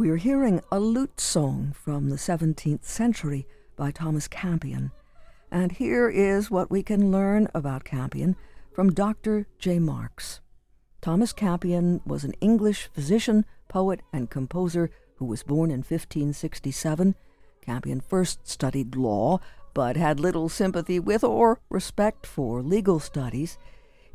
We're hearing a lute song from the 17th century by Thomas Campion. And here is what we can learn about Campion from Dr. J. Marks. Thomas Campion was an English physician, poet, and composer who was born in 1567. Campion first studied law, but had little sympathy with or respect for legal studies.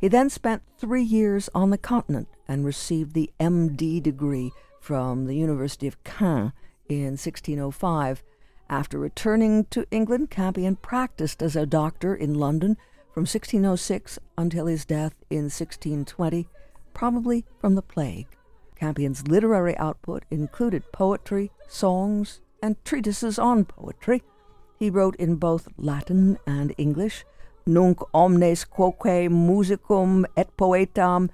He then spent three years on the continent and received the MD degree from the University of Caen in 1605. After returning to England, Campion practiced as a doctor in London from 1606 until his death in 1620, probably from the plague. Campion's literary output included poetry, songs, and treatises on poetry. He wrote in both Latin and English, Nunc omnes quoque musicum et poetam.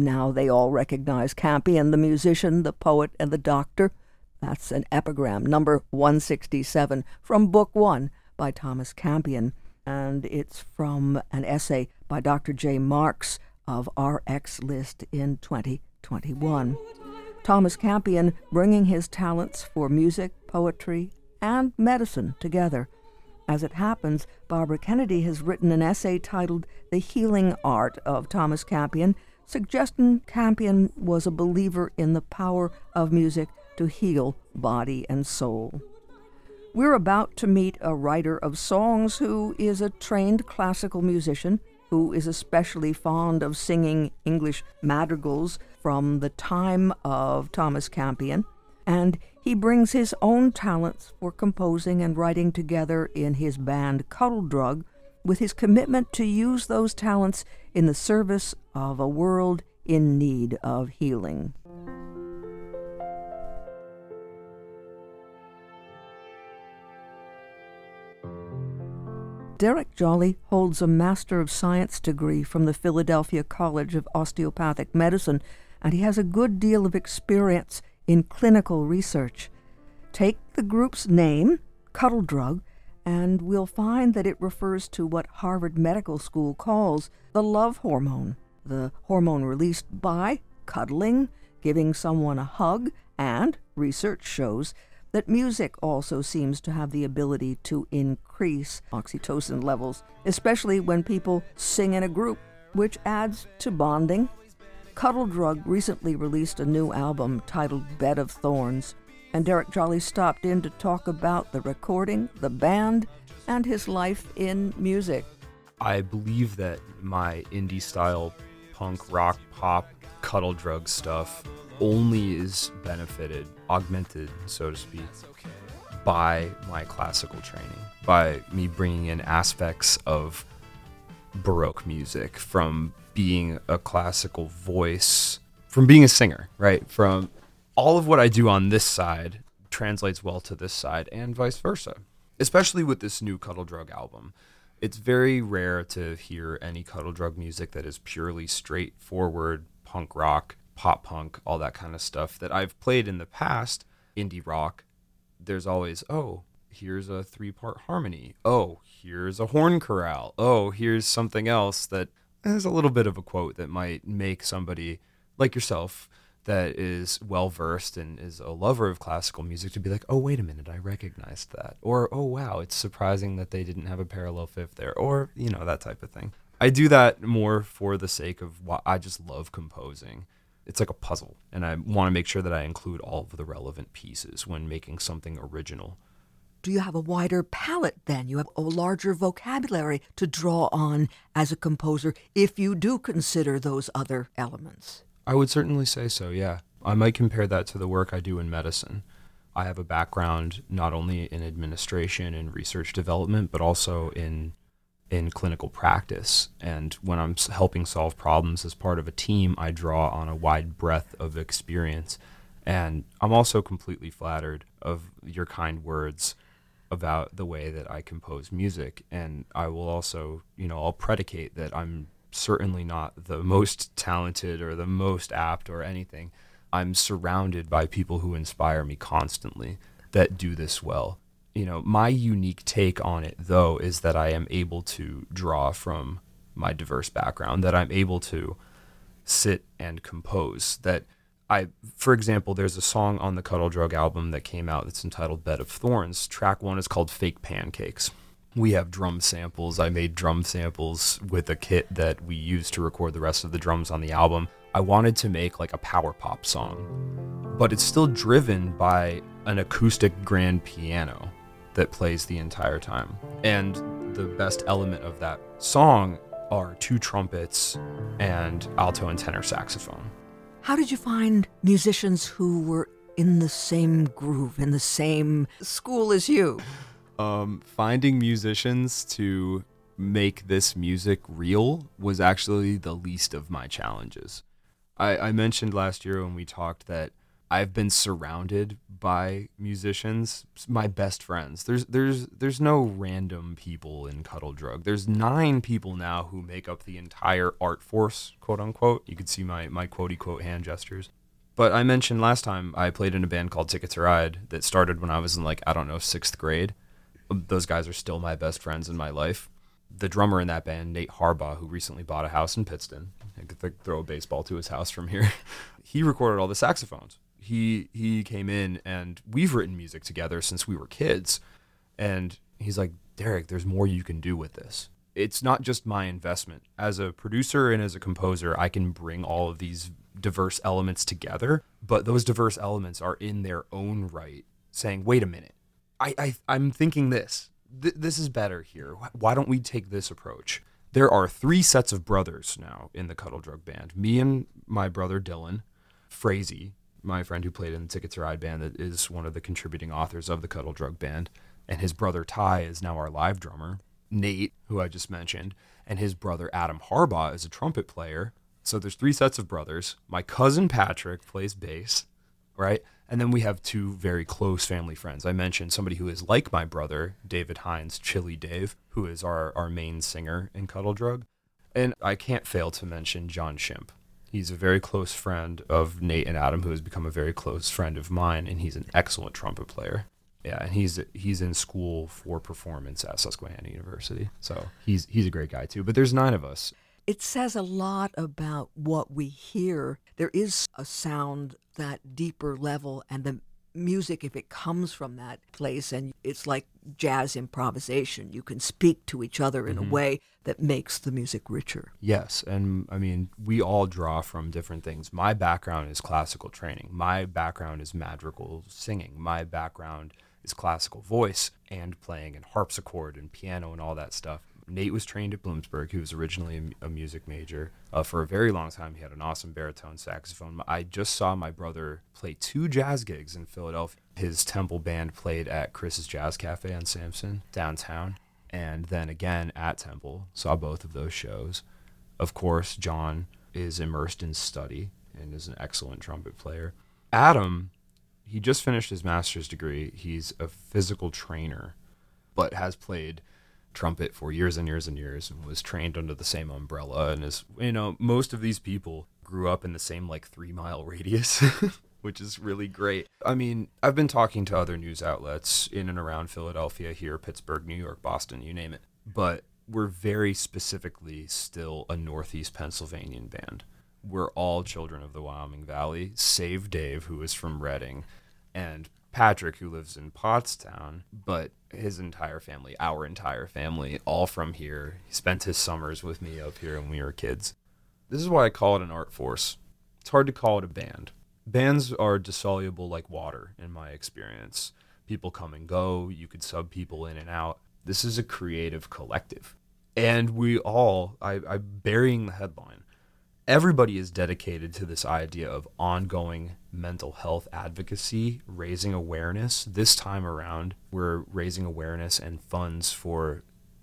Now they all recognize Campion, the musician, the poet, and the doctor. That's an epigram, number 167, from Book One by Thomas Campion, and it's from an essay by Dr. J. Marks of RX List in 2021. Thomas Campion bringing his talents for music, poetry, and medicine together. As it happens, Barbara Kennedy has written an essay titled The Healing Art of Thomas Campion, suggesting Campion was a believer in the power of music to heal body and soul. We're about to meet a writer of songs who is a trained classical musician who is especially fond of singing English madrigals from the time of Thomas Campion, and he brings his own talents for composing and writing together in his band Cuddle Drug with his commitment to use those talents in the service of a world in need of healing. Derek Jolley holds a Master of Science degree from the Philadelphia College of Osteopathic Medicine, and he has a good deal of experience in clinical research. Take the group's name, Cuddle Drug, and we'll find that it refers to what Harvard Medical School calls the love hormone, the hormone released by cuddling, giving someone a hug, and, research shows, that music also seems to have the ability to increase oxytocin levels, especially when people sing in a group, which adds to bonding. Cuddle Drug recently released a new album titled Bed of Thorns, and Derek Jolley stopped in to talk about the recording, the band, and his life in music. I believe that my indie style punk, rock, pop, cuddle drug stuff only is benefited, augmented, so to speak, by my classical training, by me bringing in aspects of Baroque music from being a classical voice, from being a singer, right? From all of what I do on this side translates well to this side and vice versa, especially with this new Cuddle Drug album. It's very rare to hear any Cuddle Drug music that is purely straightforward punk rock pop punk, all that kind of stuff that I've played in the past, indie rock, there's always, oh, here's a three part harmony. Oh, here's a horn chorale. Oh, here's something else that has a little bit of a quote that might make somebody like yourself that is well versed and is a lover of classical music to be like, oh, wait a minute, I recognized that. Or, oh, wow, it's surprising that they didn't have a parallel fifth there. Or, you know, that type of thing. I do that more for the sake of what I just love composing it's like a puzzle and i want to make sure that i include all of the relevant pieces when making something original do you have a wider palette then you have a larger vocabulary to draw on as a composer if you do consider those other elements i would certainly say so yeah i might compare that to the work i do in medicine i have a background not only in administration and research development but also in in clinical practice. And when I'm helping solve problems as part of a team, I draw on a wide breadth of experience. And I'm also completely flattered of your kind words about the way that I compose music. And I will also, you know, I'll predicate that I'm certainly not the most talented or the most apt or anything. I'm surrounded by people who inspire me constantly that do this well you know, my unique take on it though is that I am able to draw from my diverse background, that I'm able to sit and compose, that I, for example, there's a song on the Cuddle Drug album that came out that's entitled Bed of Thorns. Track one is called Fake Pancakes. We have drum samples. I made drum samples with a kit that we used to record the rest of the drums on the album. I wanted to make like a power pop song, but it's still driven by an acoustic grand piano that plays the entire time. And the best element of that song are two trumpets and alto and tenor saxophone. How did you find musicians who were in the same groove, in the same school as you? Um, finding musicians to make this music real was actually the least of my challenges. I, I mentioned last year when we talked that I've been surrounded by musicians, my best friends. There's there's there's no random people in Cuddle Drug. There's nine people now who make up the entire art force, quote unquote. You can see my my quote quote hand gestures. But I mentioned last time I played in a band called Ticket to Ride that started when I was in like I don't know sixth grade. Those guys are still my best friends in my life. The drummer in that band, Nate Harbaugh, who recently bought a house in Pittston, I could throw a baseball to his house from here. he recorded all the saxophones. He he came in and we've written music together since we were kids. And he's like derek there's more you can do with this. It's not just my investment. As a producer and as a composer i can bring all of these diverse elements together but those diverse elements are in their own right saying wait a minute i, I i'm thinking this Th- this is better here why don't we take this approach there are three sets of brothers now in the cuddle drug band me and my brother dylan Frazee, my friend who played in the Ticket to Ride band that is one of the contributing authors of the Cuddle Drug band, and his brother Ty is now our live drummer. Nate, who I just mentioned, and his brother Adam Harbaugh is a trumpet player. So there's three sets of brothers. My cousin Patrick plays bass, right? And then we have two very close family friends. I mentioned somebody who is like my brother, David Hines, Chili Dave, who is our, our main singer in Cuddle Drug. And I can't fail to mention John Shimp, He's a very close friend of Nate and Adam, who has become a very close friend of mine, and he's an excellent trumpet player. Yeah, and he's he's in school for performance at Susquehanna University, so he's he's a great guy too. But there's nine of us. It says a lot about what we hear. There is a sound that deeper level, and the music, if it comes from that place, and it's like jazz improvisation, you can speak to each other in mm-hmm. a way that makes the music richer. Yes. And I mean, we all draw from different things. My background is classical training, my background is madrigal singing, my background is classical voice and playing and harpsichord and piano and all that stuff. Nate was trained at Bloomsburg. He was originally a, music major. Uh, for a very long time, he had an awesome baritone saxophone. I just saw my brother play two jazz gigs in Philadelphia. His temple band played at Chris's Jazz Cafe on Sansom downtown, and then again at Temple. Saw both of those shows. Of course, John is immersed in study and is an excellent trumpet player. Adam, he just finished his master's degree. He's a physical trainer, but has played trumpet for years and years and years and was trained under the same umbrella and is you know most of these people grew up in the same like 3 mile radius which is really great. I mean, I've been talking to other news outlets in and around Philadelphia, here, Pittsburgh, New York, Boston, you name it. But we're very specifically still a Northeast Pennsylvanian band. We're all children of the Wyoming Valley, save Dave, who is from Reading, and Patrick, who lives in Pottstown, but his entire family, our entire family, all from here. He spent his summers with me up here when we were kids. This is why I call it an art force. It's hard to call it a band. Bands are dissoluble like water, in my experience. People come and go, you could sub people in and out. This is a creative collective. And we all, I, I'm burying the headline, everybody is dedicated to this idea of ongoing mental health advocacy, raising awareness. This time around, we're raising awareness and funds for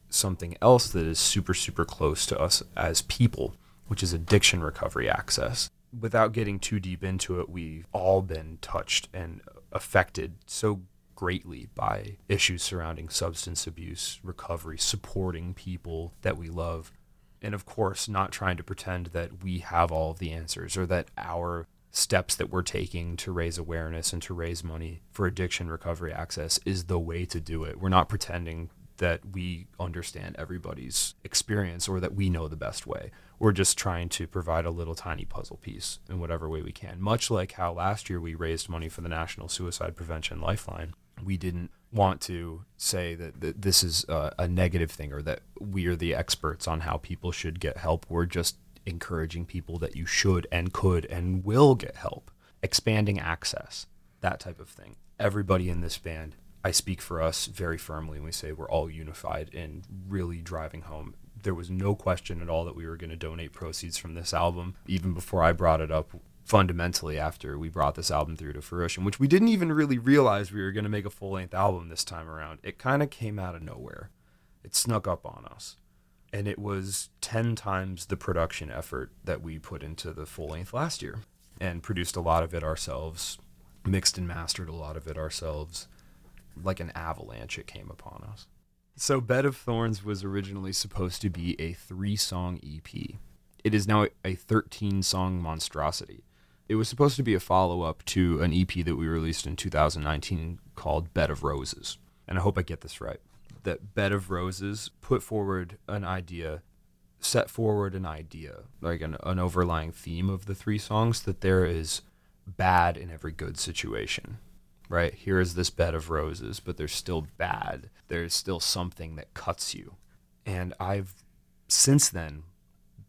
something else that is super, super close to us as people, which is addiction recovery access. Without getting too deep into it, we've all been touched and affected so greatly by issues surrounding substance abuse, recovery, supporting people that we love and of course not trying to pretend that we have all of the answers or that our steps that we're taking to raise awareness and to raise money for addiction recovery access is the way to do it. We're not pretending that we understand everybody's experience or that we know the best way. We're just trying to provide a little tiny puzzle piece in whatever way we can. Much like how last year we raised money for the National Suicide Prevention Lifeline. We didn't want to say that, that this is a, a negative thing or that we are the experts on how people should get help. We're just encouraging people that you should and could and will get help, expanding access, that type of thing. Everybody in this band I speak for us very firmly when we say we're all unified in really driving home. There was no question at all that we were going to donate proceeds from this album, even before I brought it up fundamentally after we brought this album through to fruition, which we didn't even really realize we were going to make a full length album this time around. It kind of came out of nowhere, it snuck up on us. And it was 10 times the production effort that we put into the full length last year and produced a lot of it ourselves, mixed and mastered a lot of it ourselves like an avalanche it came upon us. So Bed of Thorns was originally supposed to be a three-song EP. It is now a 13-song monstrosity. It was supposed to be a follow-up to an EP that we released in 2019 called Bed of Roses. And I hope I get this right. That Bed of Roses put forward an idea set forward an idea, like an, an overlying theme of the three songs, that there is bad in every good situation right? Here is this bed of roses, but there's still bad. There's still something that cuts you. And I've since then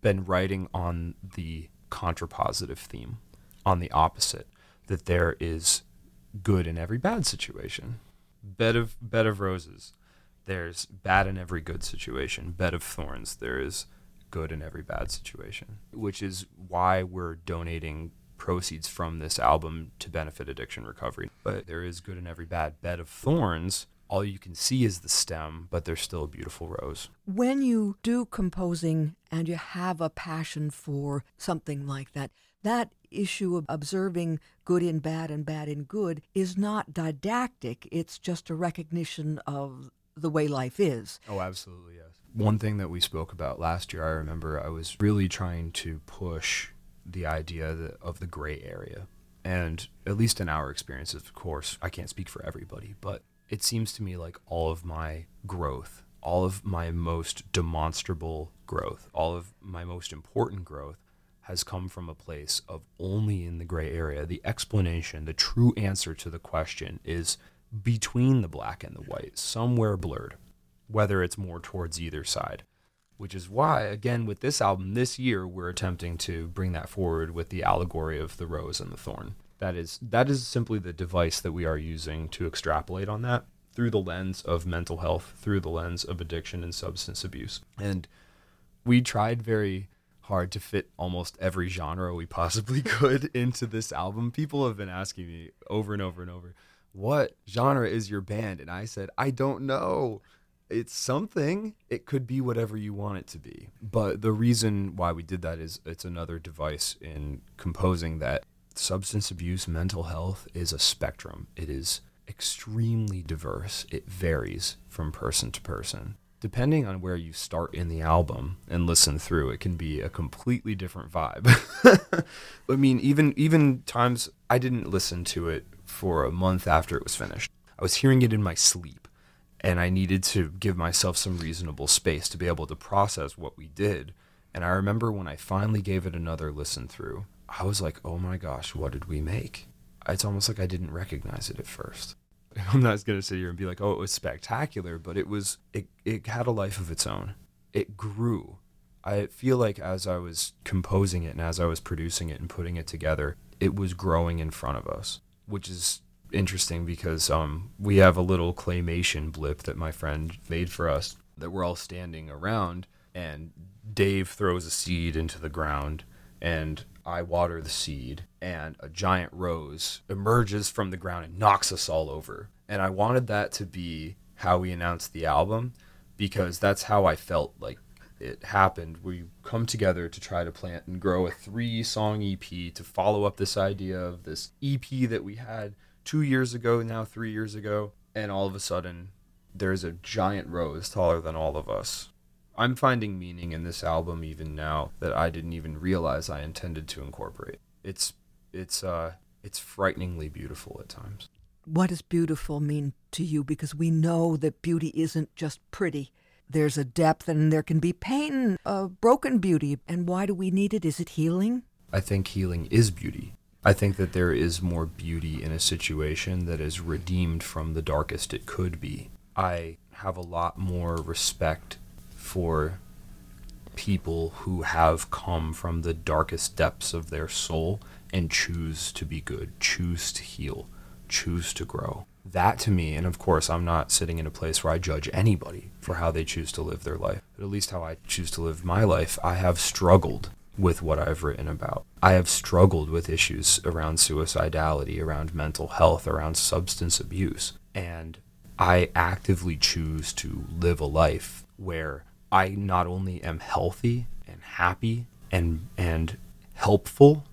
been writing on the contrapositive theme, on the opposite, that there is good in every bad situation. Bed of bed of roses. There's bad in every good situation. Bed of thorns. There is good in every bad situation, which is why we're donating proceeds from this album to benefit addiction recovery. But there is good in every bad. Bed of Thorns, all you can see is the stem, but there's still a beautiful rose. When you do composing and you have a passion for something like that, that issue of observing good in bad and bad in good is not didactic. It's just a recognition of the way life is. Oh, absolutely, yes. One thing that we spoke about last year, I remember I was really trying to push the idea of the gray area. And at least in our experiences, of course, I can't speak for everybody, but it seems to me like all of my growth, all of my most demonstrable growth, all of my most important growth has come from a place of only in the gray area. The explanation, the true answer to the question is between the black and the white, somewhere blurred, whether it's more towards either side which is why again with this album this year we're attempting to bring that forward with the allegory of the rose and the thorn that is that is simply the device that we are using to extrapolate on that through the lens of mental health through the lens of addiction and substance abuse and we tried very hard to fit almost every genre we possibly could into this album people have been asking me over and over and over what genre is your band and i said i don't know it's something. It could be whatever you want it to be. But the reason why we did that is it's another device in composing that substance abuse, mental health is a spectrum. It is extremely diverse. It varies from person to person. Depending on where you start in the album and listen through, it can be a completely different vibe. I mean, even even times I didn't listen to it for a month after it was finished. I was hearing it in my sleep and I needed to give myself some reasonable space to be able to process what we did. And I remember when I finally gave it another listen through, I was like, oh my gosh, what did we make? It's almost like I didn't recognize it at first. I'm not going to sit here and be like, oh, it was spectacular, but it was, it, it had a life of its own. It grew. I feel like as I was composing it and as I was producing it and putting it together, it was growing in front of us, which is interesting because um, we have a little claymation blip that my friend made for us that we're all standing around, and Dave throws a seed into the ground, and I water the seed, and a giant rose emerges from the ground and knocks us all over. And I wanted that to be how we announced the album because that's how I felt like it happened. We come together to try to plant and grow a three song EP to follow up this idea of this EP that we had two years ago, now three years ago, and all of a sudden there's a giant rose taller than all of us. I'm finding meaning in this album even now that I didn't even realize I intended to incorporate. It's it's uh it's frighteningly beautiful at times. What does beautiful mean to you? Because we know that beauty isn't just pretty. There's a depth and there can be pain, a broken beauty. And why do we need it? Is it healing? I think healing is beauty. I think that there is more beauty in a situation that is redeemed from the darkest it could be. I have a lot more respect for people who have come from the darkest depths of their soul and choose to be good, choose to heal, choose to grow. That to me, and of course, I'm not sitting in a place where I judge anybody for how they choose to live their life, but at least how I choose to live my life, I have struggled with what I've written about. I have struggled with issues around suicidality, around mental health, around substance abuse. And I actively choose to live a life where I not only am healthy and happy and and helpful,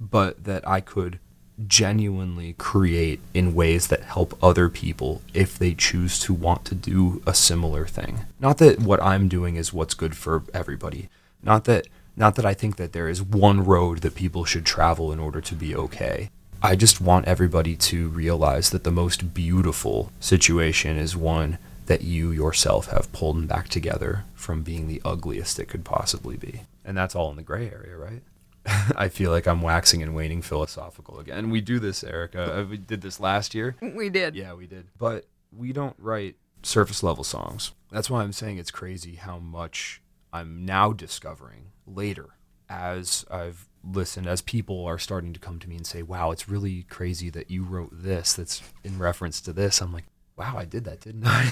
but that I could genuinely create in ways that help other people if they choose to want to do a similar thing. Not that what I'm doing is what's good for everybody. Not that not that I think that there is one road that people should travel in order to be okay. I just want everybody to realize that the most beautiful situation is one that you yourself have pulled back together from being the ugliest it could possibly be. And that's all in the gray area, right? I feel like I'm waxing and waning philosophical again. We do this, Erica. Uh, we did this last year. We did. Yeah, we did. But we don't write surface level songs. That's why I'm saying it's crazy how much I'm now discovering later as I've listened, as people are starting to come to me and say, wow, it's really crazy that you wrote this that's in reference to this. I'm like, wow, I did that, didn't I?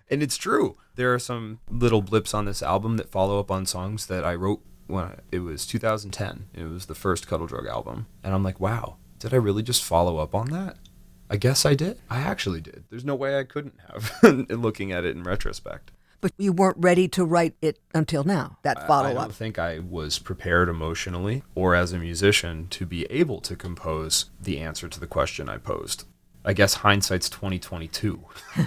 and it's true. There are some little blips on this album that follow up on songs that I wrote when it was 2010. It was the first Cuddle Drug album. And I'm like, wow, did I really just follow up on that? I guess I did. I actually did. There's no way I couldn't have, looking at it in retrospect. But you weren't ready to write it until now, that follow up. I up. don't think I was prepared emotionally or as a musician to be able to compose the answer to the question I posed. I guess hindsight's 2022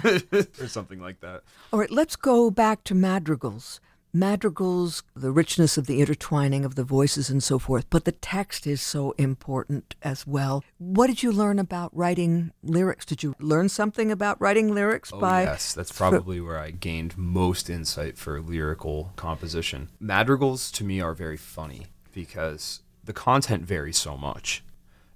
or something like that. All right, let's go back to madrigals. Madrigals, the richness of the intertwining of the voices and so forth, but the text is so important as well. What did you learn about writing lyrics? Did you learn something about writing lyrics Oh, by yes, that's probably where I gained most insight for lyrical composition. Madrigals to me are very funny because the content varies so much,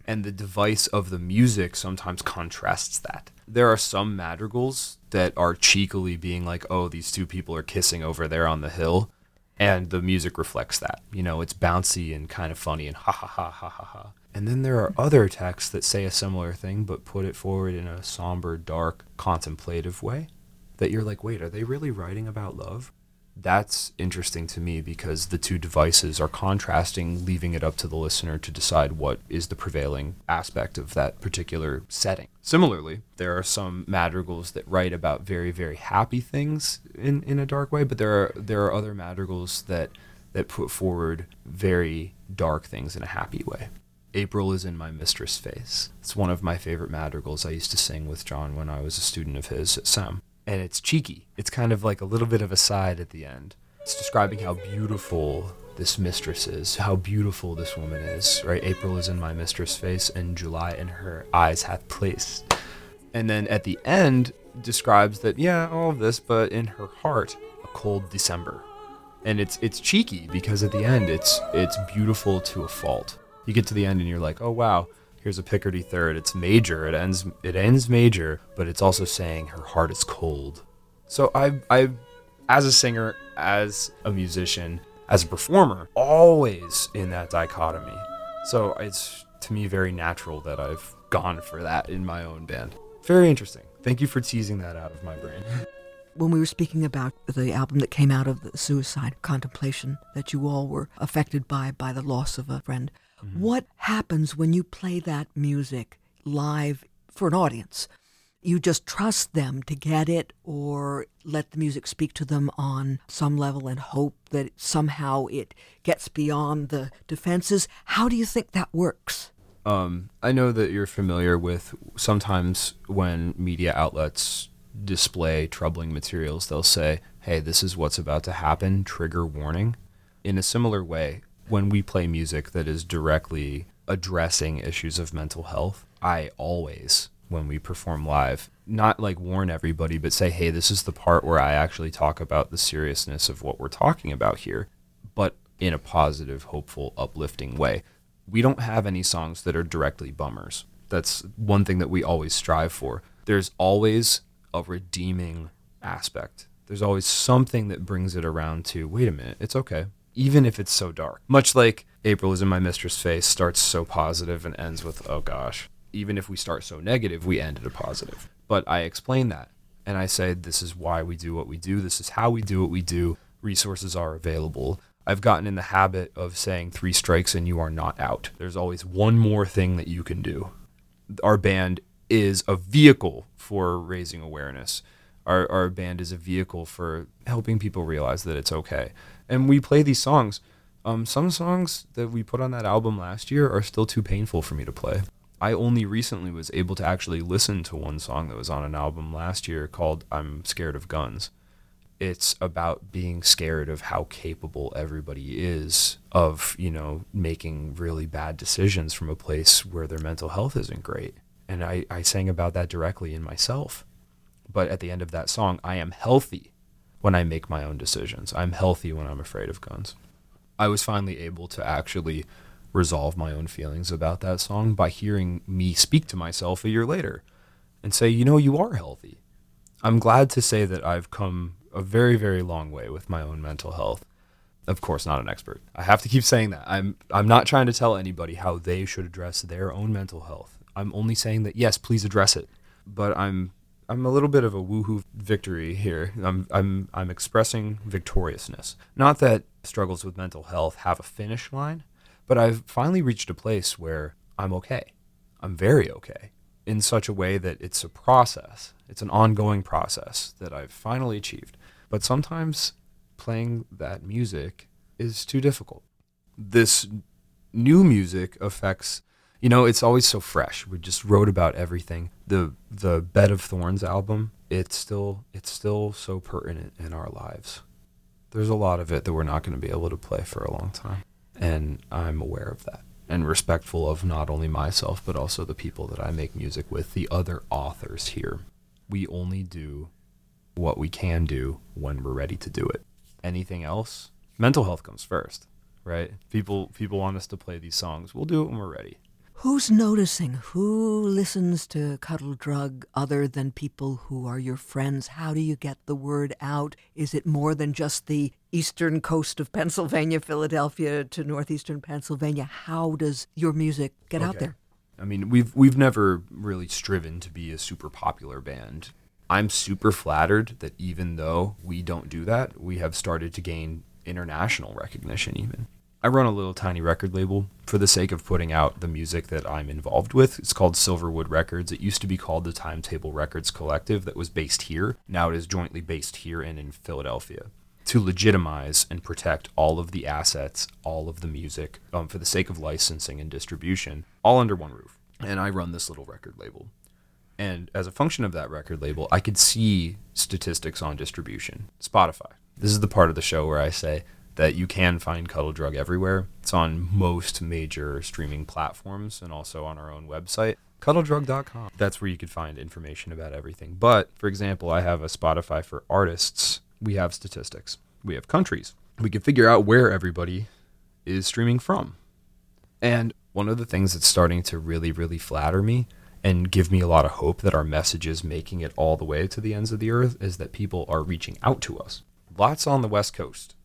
and the device of the music sometimes contrasts that. There are some madrigals that are cheekily being like, "Oh, these two people are kissing over there on the hill." And the music reflects that. You know, it's bouncy and kind of funny and ha ha ha ha ha ha. And then there are other texts that say a similar thing but put it forward in a somber, dark, contemplative way that you're like, wait, are they really writing about love? That's interesting to me because the two devices are contrasting, leaving it up to the listener to decide what is the prevailing aspect of that particular setting. Similarly, there are some madrigals that write about very, very happy things in, in a dark way, but there are there are other madrigals that that put forward very dark things in a happy way. April is in my mistress' face. It's one of my favorite madrigals I used to sing with John when I was a student of his at SEM. And it's cheeky. It's kind of like a little bit of a side at the end. It's describing how beautiful this mistress is, how beautiful this woman is, right? April is in my mistress' face, and July in her eyes hath placed. And then at the end, describes that, yeah, all of this, but in her heart, a cold December. And it's it's cheeky because at the end it's it's beautiful to a fault. You get to the end and you're like, oh wow, here's a Picardy third. It's major. It ends it ends major, but it's also saying her heart is cold. So I I as a singer, as a musician, as a performer, always in that dichotomy. So it's to me very natural that I've gone for that in my own band. Very interesting. Thank you for teasing that out of my brain. when we were speaking about the album that came out of the suicide contemplation that you all were affected by by the loss of a friend what happens when you play that music live for an audience? You just trust them to get it or let the music speak to them on some level and hope that somehow it gets beyond the defenses? How do you think that works? Um, I know that you're familiar with sometimes when media outlets display troubling materials, they'll say, hey, this is what's about to happen, trigger warning. In a similar way, when we play music that is directly addressing issues of mental health, I always when we perform live. Not like warn everybody, but say, hey, this is the part where I actually talk about the seriousness of what we're talking about here, but in a positive, hopeful, uplifting way. We don't have any songs that are directly bummers. That's one thing that we always strive for. There's always a redeeming aspect. There's always something that brings it around to, wait a minute, it's okay. Even if it's so dark. Much like April is in my mistress face starts so positive and ends with, oh gosh. Even if we start so negative, we end at a positive. But I explain that and I say, this is why we do what we do. This is how we do what we do. Resources are available. I've gotten in the habit of saying three strikes and you are not out. There's always one more thing that you can do. Our band is a vehicle for raising awareness. Our, our band is a vehicle for helping people realize that it's okay. And we play these songs. Um, some songs that we put on that album last year are still too painful for me to play. I only recently was able to actually listen to one song that was on an album last year called I'm Scared of Guns it's about being scared of how capable everybody is of, you know, making really bad decisions from a place where their mental health isn't great. And I, I sang about that directly in myself. But at the end of that song, I am healthy when I make my own decisions. I'm healthy when I'm afraid of guns. I was finally able to actually resolve my own feelings about that song by hearing me speak to myself a year later and say, you know, you are healthy. I'm glad to say that I've come a very very long way with my own mental health. Of course, not an expert. I have to keep saying that. I'm I'm not trying to tell anybody how they should address their own mental health. I'm only saying that yes, please address it. But I'm I'm a little bit of a woohoo victory here. I'm I'm I'm expressing victoriousness. Not that struggles with mental health have a finish line, but I've finally reached a place where I'm okay. I'm very okay in such a way that it's a process. It's an ongoing process that I've finally achieved. But sometimes playing that music is too difficult. This new music affects you know it's always so fresh we just wrote about everything the the bed of thorns album it's still it's still so pertinent in our lives there's a lot of it that we're not going to be able to play for a long time and i'm aware of that and respectful of not only myself but also the people that i make music with the other authors here we only do what we can do when we're ready to do it. Anything else? Mental health comes first, right? People people want us to play these songs. We'll do it when we're ready. Who's noticing? Who listens to Cuddle Drug other than people who are your friends? How do you get the word out? Is it more than just the eastern coast of Pennsylvania, Philadelphia to northeastern Pennsylvania? How does your music get okay. out there? I mean, we've we've never really striven to be a super popular band. I'm super flattered that even though we don't do that, we have started to gain international recognition even. I run a little tiny record label for the sake of putting out the music that I'm involved with. It's called Silverwood Records. It used to be called the Timetable Records Collective that was based here. Now it is jointly based here and in Philadelphia to legitimize and protect all of the assets, all of the music, um, for the sake of licensing and distribution, all under one roof. And I run this little record label. And as a function of that record label, I could see statistics on distribution. Spotify. This is the part of the show where I say that you can find Cuddle Drug everywhere. It's on most major streaming platforms and also on our own website, cuddledrug.com. That's where you could find information about everything. But for example, I have a Spotify for artists. We have statistics, we have countries. We can figure out where everybody is streaming from. And one of the things that's starting to really, really flatter me and give me a lot of hope that our message is making it all the way to the ends of the earth is that people are reaching out to us. Lots on the West Coast.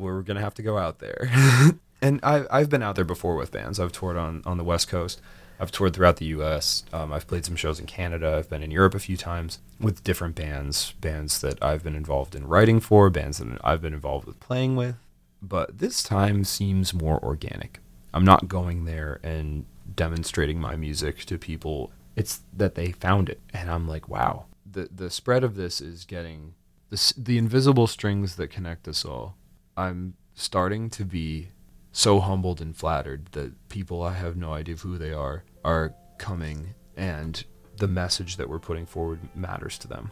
We're to have to go out there. and I, I've been out there before with bands. I've toured on, on the West Coast. I've toured throughout the U.S. Um, I've played some shows in Canada. I've been in Europe a few times with different bands, bands that I've been involved in writing for, bands that I've been involved with playing with. But this time seems more organic. I'm not going there and demonstrating my music to people. It's that they found it, and I'm like, wow. The the spread of this is getting the the invisible strings that connect us all. I'm starting to be so humbled and flattered that people I have no idea who they are are coming and the message that we're putting forward matters to them.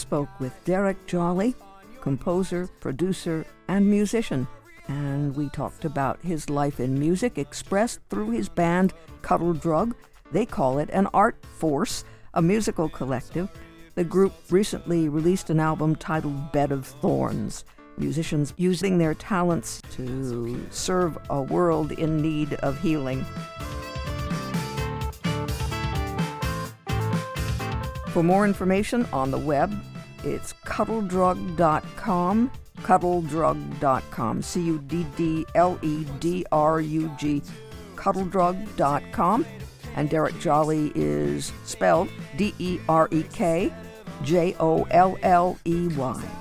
Spoke with Derek Jolley, composer, producer, and musician. And we talked about his life in music expressed through his band Cuddle Drug. They call it an art force, a musical collective. The group recently released an album titled Bed of Thorns. Musicians using their talents to serve a world in need of healing. For more information on the web, it's cuddledrug.com, cuddledrug.com, C U D D L E D R U G, cuddledrug.com. And Derek Jolley is spelled D E R E K J O L L E Y.